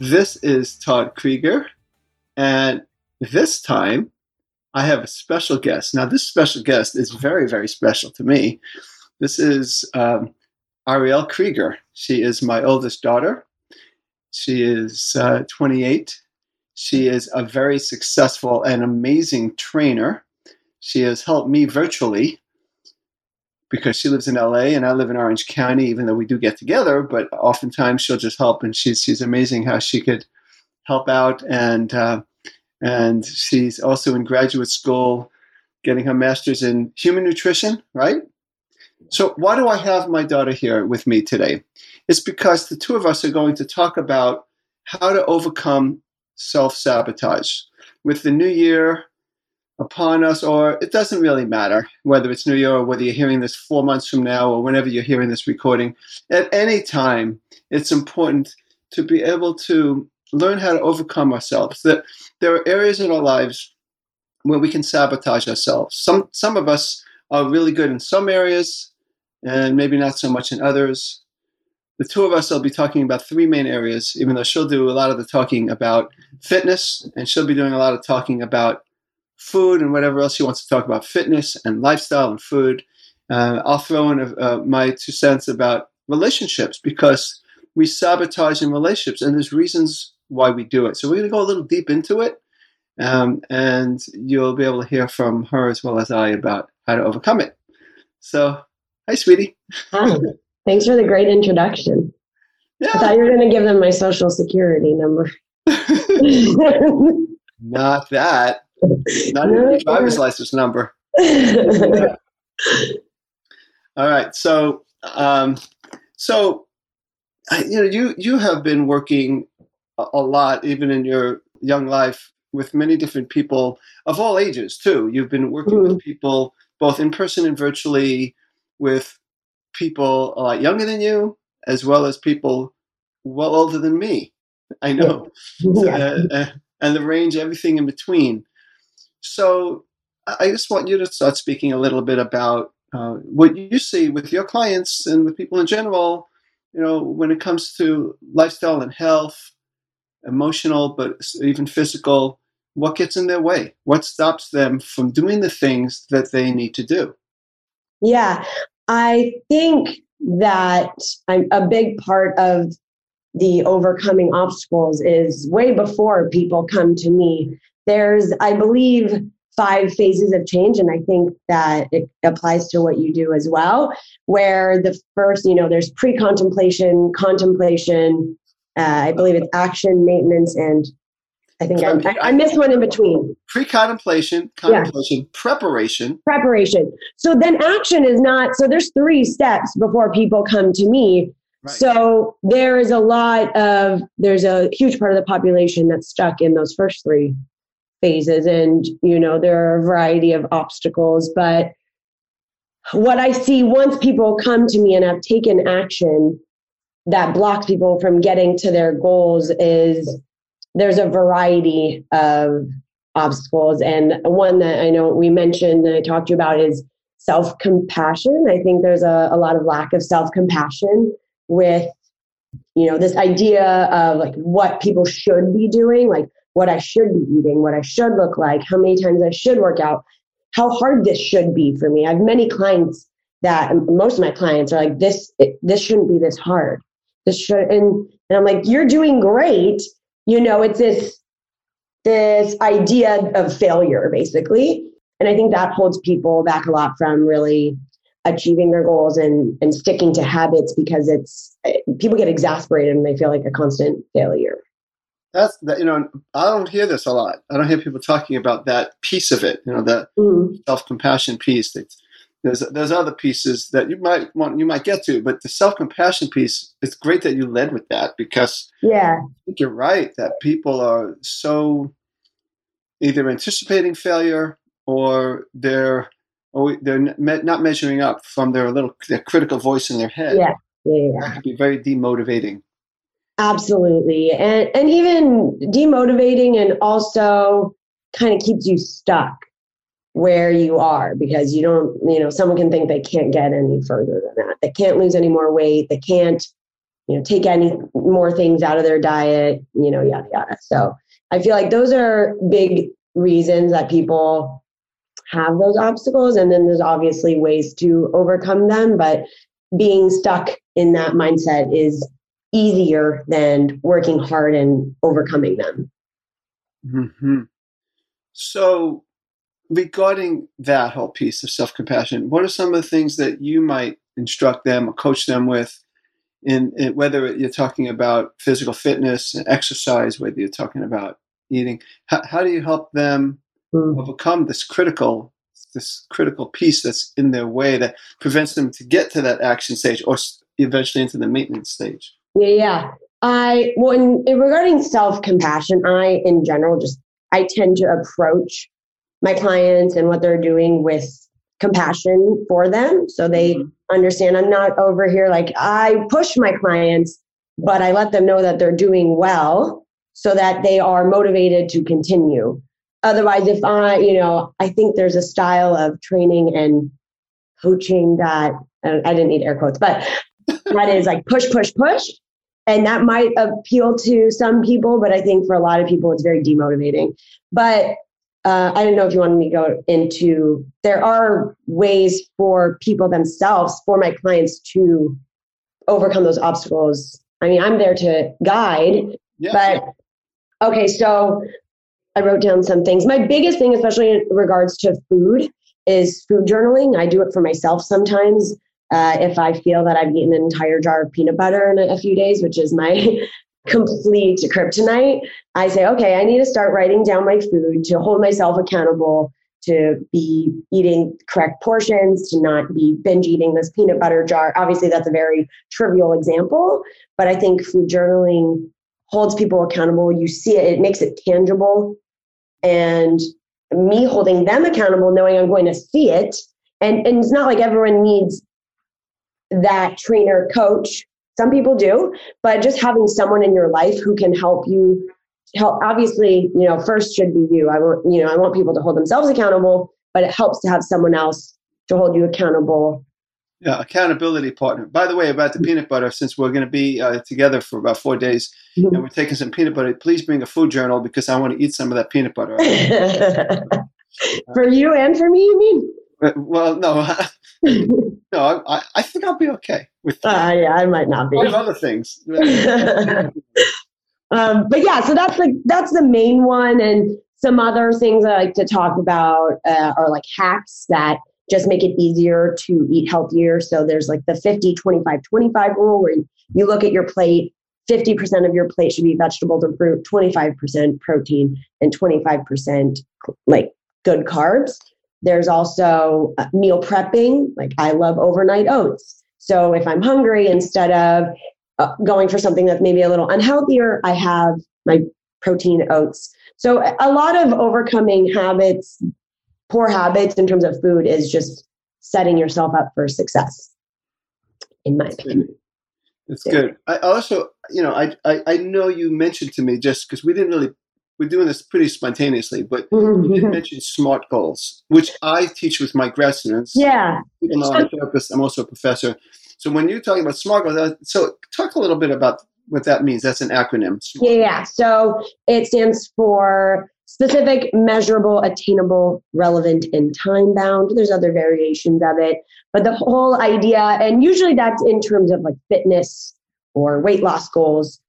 This is Todd Krieger, and this time I have a special guest. Now, this special guest is very, very special to me. This is um, Ariel Krieger. She is my oldest daughter. She is uh, 28. She is a very successful and amazing trainer. She has helped me virtually because she lives in LA and I live in Orange County, even though we do get together, but oftentimes she'll just help and she's, she's amazing how she could help out. And, uh, and she's also in graduate school getting her master's in human nutrition, right? So why do I have my daughter here with me today? It's because the two of us are going to talk about how to overcome self-sabotage. With the new year, upon us, or it doesn't really matter whether it's New Year or whether you're hearing this four months from now or whenever you're hearing this recording. At any time, it's important to be able to learn how to overcome ourselves. That there are areas in our lives where we can sabotage ourselves. Some some of us are really good in some areas, and maybe not so much in others. The two of us will be talking about three main areas, even though she'll do a lot of the talking about fitness, and she'll be doing a lot of talking about food and whatever else she wants to talk about fitness and lifestyle and food. Uh, I'll throw in a, uh, my two cents about relationships because we sabotage in relationships and there's reasons why we do it. So we're going to go a little deep into it. Um, and you'll be able to hear from her as well as I about how to overcome it. So, hi, sweetie. Hi. Thanks for the great introduction. Yeah. I thought you were going to give them my social security number. Not that. Not even your driver's license number. All right. So, um, so you know, you you have been working a, lot, even in your young life, with many different people of all ages too. You've been working Mhm. with people both in person and virtually, with people a lot younger than you, as well as people well older than me. I know yeah. uh, uh, and the range, everything in between. So I just want you to start speaking a little bit about uh, what you see with your clients and with people in general. You know, when it comes to lifestyle and health, emotional, but even physical, what gets in their way? What stops them from doing the things that they need to do? Yeah, I think that I'm a big part of the overcoming obstacles is way before people come to me. There's, I believe, five phases of change, and I think that it applies to what you do as well. Where the first, you know, there's pre contemplation, contemplation, uh, I believe it's action, maintenance, and I think I, I, I missed one in between. Pre-contemplation, contemplation, preparation. preparation. So then action is not, so there's three steps before people come to me. Right. So there is a lot of, there's a huge part of the population that's stuck in those first three phases. And, you know, there are a variety of obstacles. But what I see once people come to me and have taken action that blocks people from getting to their goals is there's a variety of obstacles. And one that I know we mentioned that I talked to you about is self compassion. I think there's a, a lot of lack of self compassion with, you know, this idea of like what people should be doing, like what I should be eating, what I should look like, how many times I should work out, how hard this should be for me. I have many clients that most of my clients are like, this, it, this shouldn't be this hard. This should, and, and I'm like, you're doing great. You know, it's this this idea of failure basically and i think that holds people back a lot from really achieving their goals and and sticking to habits because it's people get exasperated and they feel like a constant failure That's that. You know, I don't hear this a lot. I don't hear people talking about that piece of it. You know, that mm. self-compassion piece. They, there's there's other pieces that you might want you might get to, but the self compassion piece. It's great that you led with that because yeah, I think you're right that people are so either anticipating failure or they're or they're not measuring up from their little their critical voice in their head. Yeah, yeah, yeah. That can be very demotivating. Absolutely, and and even demotivating, and also kind of keeps you stuck where you are because you don't, you know, someone can think they can't get any further than that. They can't lose any more weight. They can't, you know, take any more things out of their diet, you know, yada, yada. So I feel like those are big reasons that people have those obstacles. And then there's obviously ways to overcome them. But being stuck in that mindset is easier than working hard and overcoming them. Mm-hmm. So, regarding that whole piece of self compassion, what are some of the things that you might instruct them or coach them with? In, in, whether you're talking about physical fitness and exercise, whether you're talking about eating, how, how do you help them mm. overcome this critical this critical piece that's in their way that prevents them to get to that action stage or eventually into the maintenance stage? Yeah, yeah. I well, in, in regarding self compassion, I in general just I tend to approach my clients and what they're doing with compassion for them so they mm-hmm. understand i'm not over here like i push my clients but i let them know that they're doing well so that they are motivated to continue otherwise if i you know i think there's a style of training and coaching that i didn't need air quotes but that is like push push push and that might appeal to some people but i think for a lot of people it's very demotivating but uh, I don't know if you wanted me to go into. There are ways for people themselves, for my clients, to overcome those obstacles. I mean, I'm there to guide, yeah. but okay. So I wrote down some things. My biggest thing, especially in regards to food, is food journaling. I do it for myself sometimes. Uh, if I feel that I've eaten an entire jar of peanut butter in a, a few days, which is my complete kryptonite, I say, okay, I need to start writing down my food to hold myself accountable, to be eating correct portions, to not be binge eating this peanut butter jar. Obviously, that's a very trivial example, but I think food journaling holds people accountable. You see it, it makes it tangible. And me holding them accountable, knowing I'm going to see it. And, and it's not like everyone needs that trainer coach some people do, but just having someone in your life who can help you help obviously, you know, first should be you. I want, you know, I want people to hold themselves accountable, but it helps to have someone else to hold you accountable. Yeah, accountability partner. By the way, about the peanut butter, since we're going to be uh, together for about four days mm-hmm. and we're taking some peanut butter, please bring a food journal because I want to eat some of that peanut butter. for you and for me, you mean? Well, no, no, I, I think I'll be okay with. Uh, yeah, I might not be. Five other things. um, but yeah, so that's like that's the main one, and some other things I like to talk about uh, are like hacks that just make it easier to eat healthier. So there's like the 50, 25, 25 rule where you look at your plate, 50% of your plate should be vegetables and fruit, 25% protein, and 25% like good carbs. There's also uh, meal prepping. Like I love overnight oats. So if I'm hungry, instead of uh, going for something that's maybe a little unhealthier, I have my protein oats. So a lot of overcoming habits, poor habits in terms of food is just setting yourself up for success, in my opinion. It's yeah. good. I also, you know, I, I, I know you mentioned to me just because we didn't really we're doing this pretty spontaneously, but you did mention SMART goals, which I teach with my grad students. Yeah. I'm a therapist, I'm also a professor. So when you're talking about SMART goals, uh, so talk a little bit about what that means. That's an acronym. SMART. Yeah. So it stands for specific, measurable, attainable, relevant, and time bound. There's other variations of it, but the whole idea, and usually that's in terms of like fitness or weight loss goals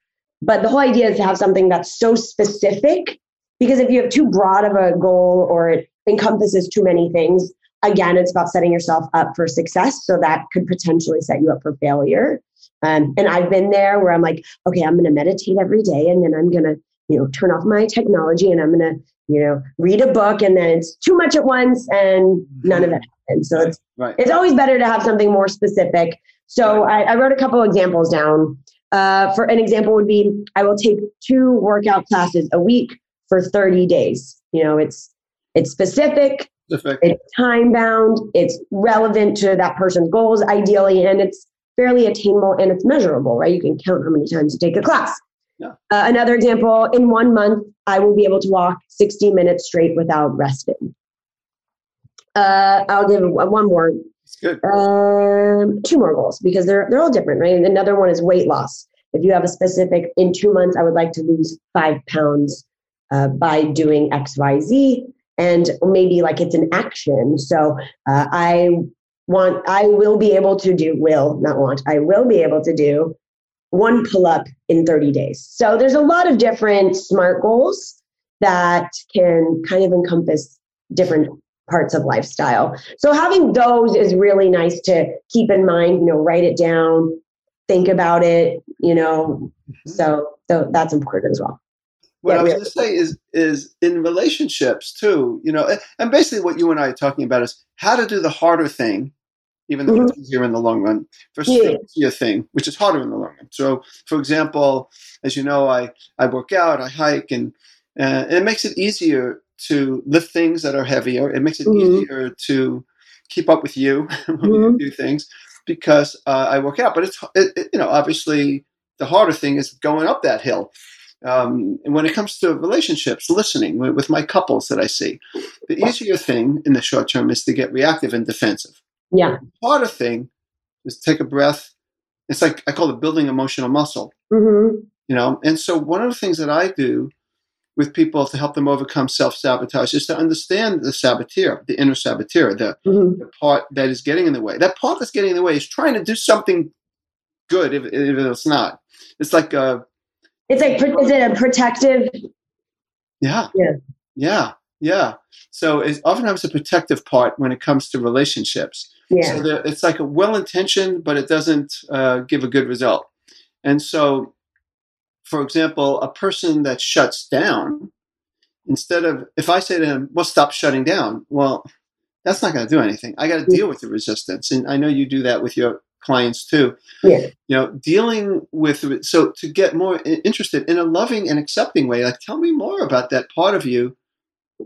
but the whole idea is to have something that's so specific because if you have too broad of a goal or it encompasses too many things, again, it's about setting yourself up for success. So that could potentially set you up for failure. Um, and I've been there where I'm like, okay, I'm going to meditate every day and then I'm going to you know, turn off my technology and I'm going to, you know, read a book and then it's too much at once and none of it happens. So it's, Right. it's always better to have something more specific. So I, I wrote a couple examples down. Uh, for an example would be, I will take two workout classes a week for 30 days. You know, it's, it's specific, Specific. it's time bound, it's relevant to that person's goals ideally, and it's fairly attainable and it's measurable, right? You can count how many times you take a class. Yeah. Uh, another example, in one month, I will be able to walk 60 minutes straight without resting. Uh, I'll give one more, um, two more goals because they're, they're all different, right? And another one is weight loss. If you have a specific, in two months, I would like to lose five pounds uh, by doing X, Y, Z and maybe like it's an action. So uh, I want, I will be able to do, will not want, I will be able to do one pull up in 30 days. So there's a lot of different SMART goals that can kind of encompass different parts of lifestyle. So having those is really nice to keep in mind, you know, write it down, think about it, you know, so, so that's important as well. What Yeah, I was going to say is is in relationships too, you know, and- basically what you and I are talking about is how to do the harder thing, even though it's easier in the long run, versus Mm-hmm. Yeah. the easier thing, which is harder in the long run. So, for example, as you know, I I work out, I hike, and uh, and it makes it easier to lift things that are heavier. It makes it Mhm. easier to keep up with you when Mhm. you do things because uh, I work out. But it's it, it- you know obviously the harder thing is going up that hill. Um, and when it comes to relationships, listening with, with my couples that I see, the easier thing in the short term is to get reactive and defensive. Yeah. The harder thing is take a breath. It's like I call it building emotional muscle, hmm you know. And so one of the things that I do with people to help them overcome self sabotage is to understand the saboteur, the inner saboteur, the, hmm the part that is getting in the way. That part that's getting in the way is trying to do something good if, if it's not. It's like a It's like, is it a protective? Yeah. Yeah. Yeah. Yeah. So it's oftentimes a protective part when it comes to relationships. Yeah. So it's like a well intentioned, but it doesn't uh, give a good result. And so, for example, a person that shuts down, instead of, if I say to him, well, stop shutting down, well, that's not going to do anything. I got to deal with the resistance. And I know you do that with your clients too. Yeah. You know, dealing with, so to get more interested in a loving and accepting way, like, tell me more about that part of you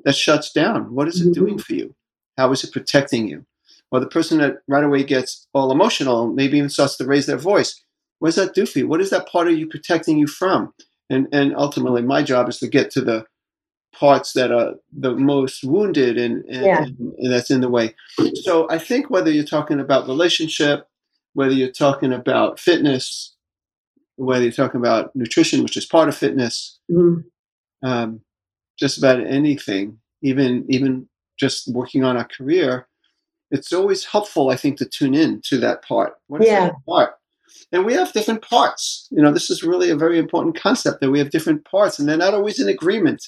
that shuts down. What is it Mhm. doing for you? How is it protecting you? Or the person that right away gets all emotional, maybe even starts to raise their voice. What does that do for you? What is that part of you protecting you from? And and ultimately, my job is to get to the parts that are the most wounded and, and, Yeah. and, that's in the way. So I think whether you're talking about relationship, whether you're talking about fitness, whether you're talking about nutrition, which is part of fitness, Mhm. um, just about anything, even even just working on our career, it's always helpful, I think, to tune in to that part. What is Yeah. that part? And we have different parts. You know, this is really a very important concept that we have different parts, and they're not always in agreement.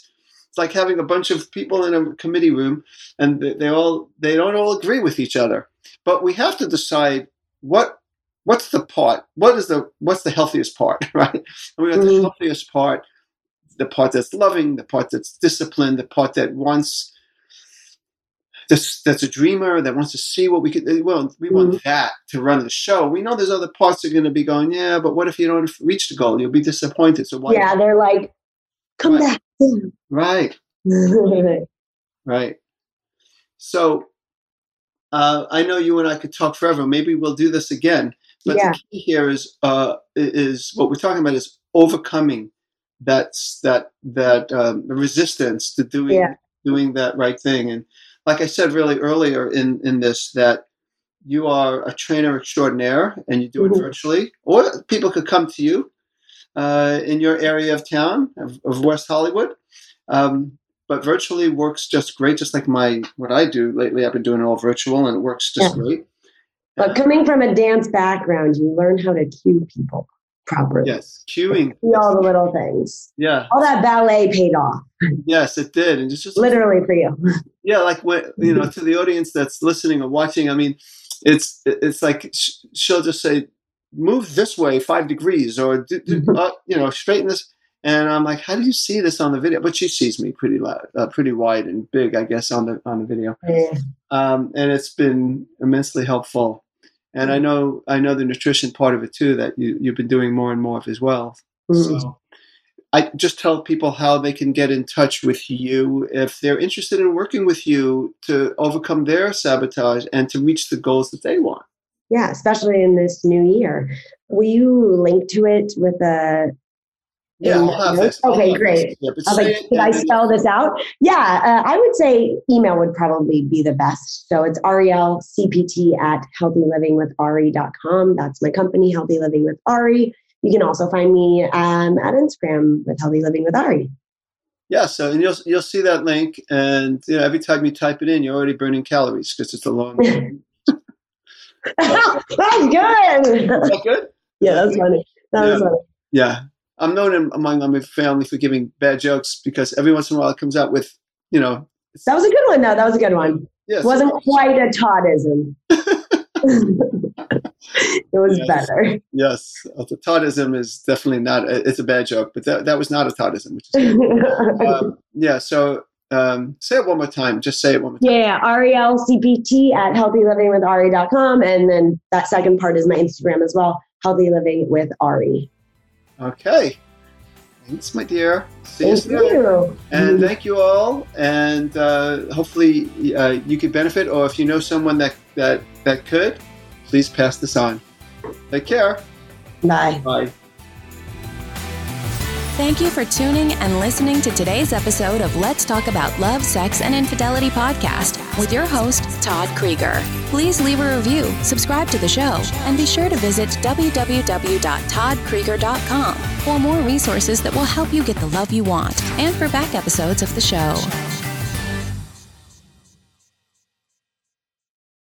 It's like having a bunch of people in a committee room, and they, all they don't all agree with each other. But we have to decide what what's the part, what is the what's the healthiest part, right? And we have the Mhm. healthiest part, the part that's loving, the part that's disciplined, the part that wants that's that's a dreamer that wants to see what we could. Well, we want that to run the show. We know there's other parts that are going to be going. Yeah, but what if you don't reach the goal? You'll be disappointed. So why? Yeah. They're like, come Right. back. Right. Right. So uh, I know you and I could talk forever. Maybe we'll do this again. But Yeah. the key here is uh, is what we're talking about is overcoming that's that that um, resistance to doing Yeah. doing that right thing. And like I said really earlier in in this, that you are a trainer extraordinaire and you do it Mhm. virtually, or people could come to you uh, in your area of town of, of West Hollywood. Um, but virtually works just great, just like my what I do lately. I've been doing it all virtual, and it works just Yeah. great. But coming from a dance background, you learn how to cue people properly. Yes, cueing. See all the little things. Yeah, All that ballet paid off, yes, it did, and it's just literally for you. yeah, like when you know to the audience that's listening or watching. I mean, it's it's like she'll just say, "Move this way five degrees," or do, do, uh, you know, straighten this. And I'm like, how do you see this on the video? But she sees me pretty loud, uh, pretty wide and big, I guess, on the on the video. Yeah. Um, and it's been immensely helpful. And I know I know the nutrition part of it too that you you've been doing more and more of as well. Mm. So I just tell people how they can get in touch with you if they're interested in working with you to overcome their sabotage and to reach the goals that they want. Yeah, especially in this new year. Will you link to it with a Yeah, in I'll have notes? this. I'll Okay, great. Yeah, I was like, should I spell this out? Yeah, uh, I would say email would probably be the best. So it's Ariel CPT at healthylivingwithari.com. That's my company, Healthy Living with Ari. You can also find me um, at Instagram with Healthy Living with Ari. Yeah, so and you'll you'll see that link, and you know every time you type it in, you're already burning calories because it's a long. Is that's good. that good? yeah, that's funny. That was funny. Yeah, I'm known in, among my family for giving bad jokes because every once in a while it comes out with, you know, That was a good one, though. That was a good one. yes, It wasn't quite a Toddism. it was Yes. better. yes, uh, the Toddism is definitely not. It's a bad joke, but that that was not a Toddism. Which is um, yeah. So um, say it one more time. Just say it one more time. yeah, Ariel CPT at healthylivingwithari.com. And then that second part is my Instagram as well, Healthy Living with Ari. Okay. Thanks, my dear. See you Thank soon. you. And thank you all. And uh, hopefully uh, you could benefit, or if you know someone that, that, that could, please pass this on. Take care. Bye. Bye. Thank you for tuning and listening to today's episode of Let's Talk About Love, Sex, and Infidelity podcast with your host, Todd Krieger. Please leave a review, subscribe to the show, and be sure to visit www.toddkrieger.com for more resources that will help you get the love you want and for back episodes of the show.